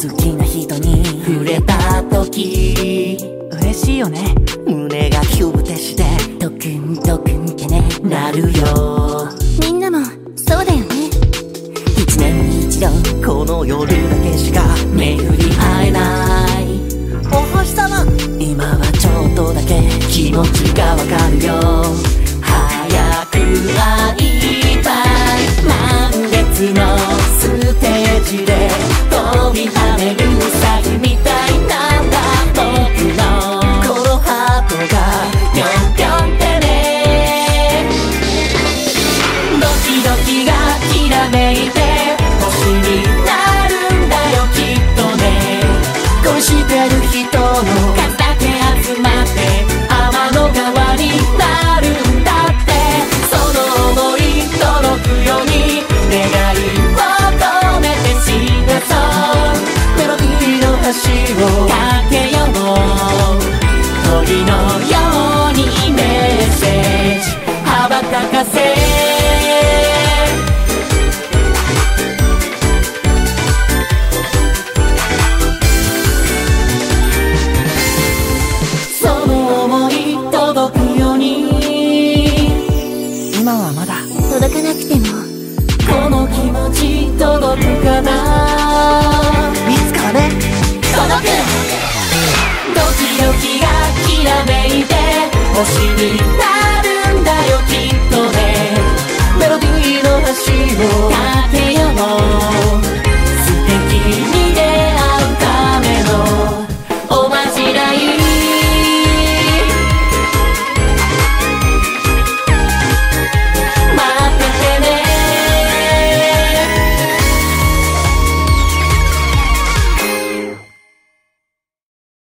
好きな人に触れた時。嬉しいよね。胸がキュブテしてドクンドクンってねなるよ。みんなもそうだよね。一年に一度この夜だけしか巡り会えない。お星様。今はちょっとだけ気持ちがわかるよがぴょんぴょんってねドキドキがきらめいて星になるんだよきっとね恋してる人の数だけ集まって天の川になるんだってその想い届くように願いを込めてシなそうメロディーの橋を架けよう鳥のようにメッセージ羽ばたかせその想い届くように。今はまだ。届かなくてもこの気持ち届くかな。いつかはね。届く。ドキドキがきらめいて星になる。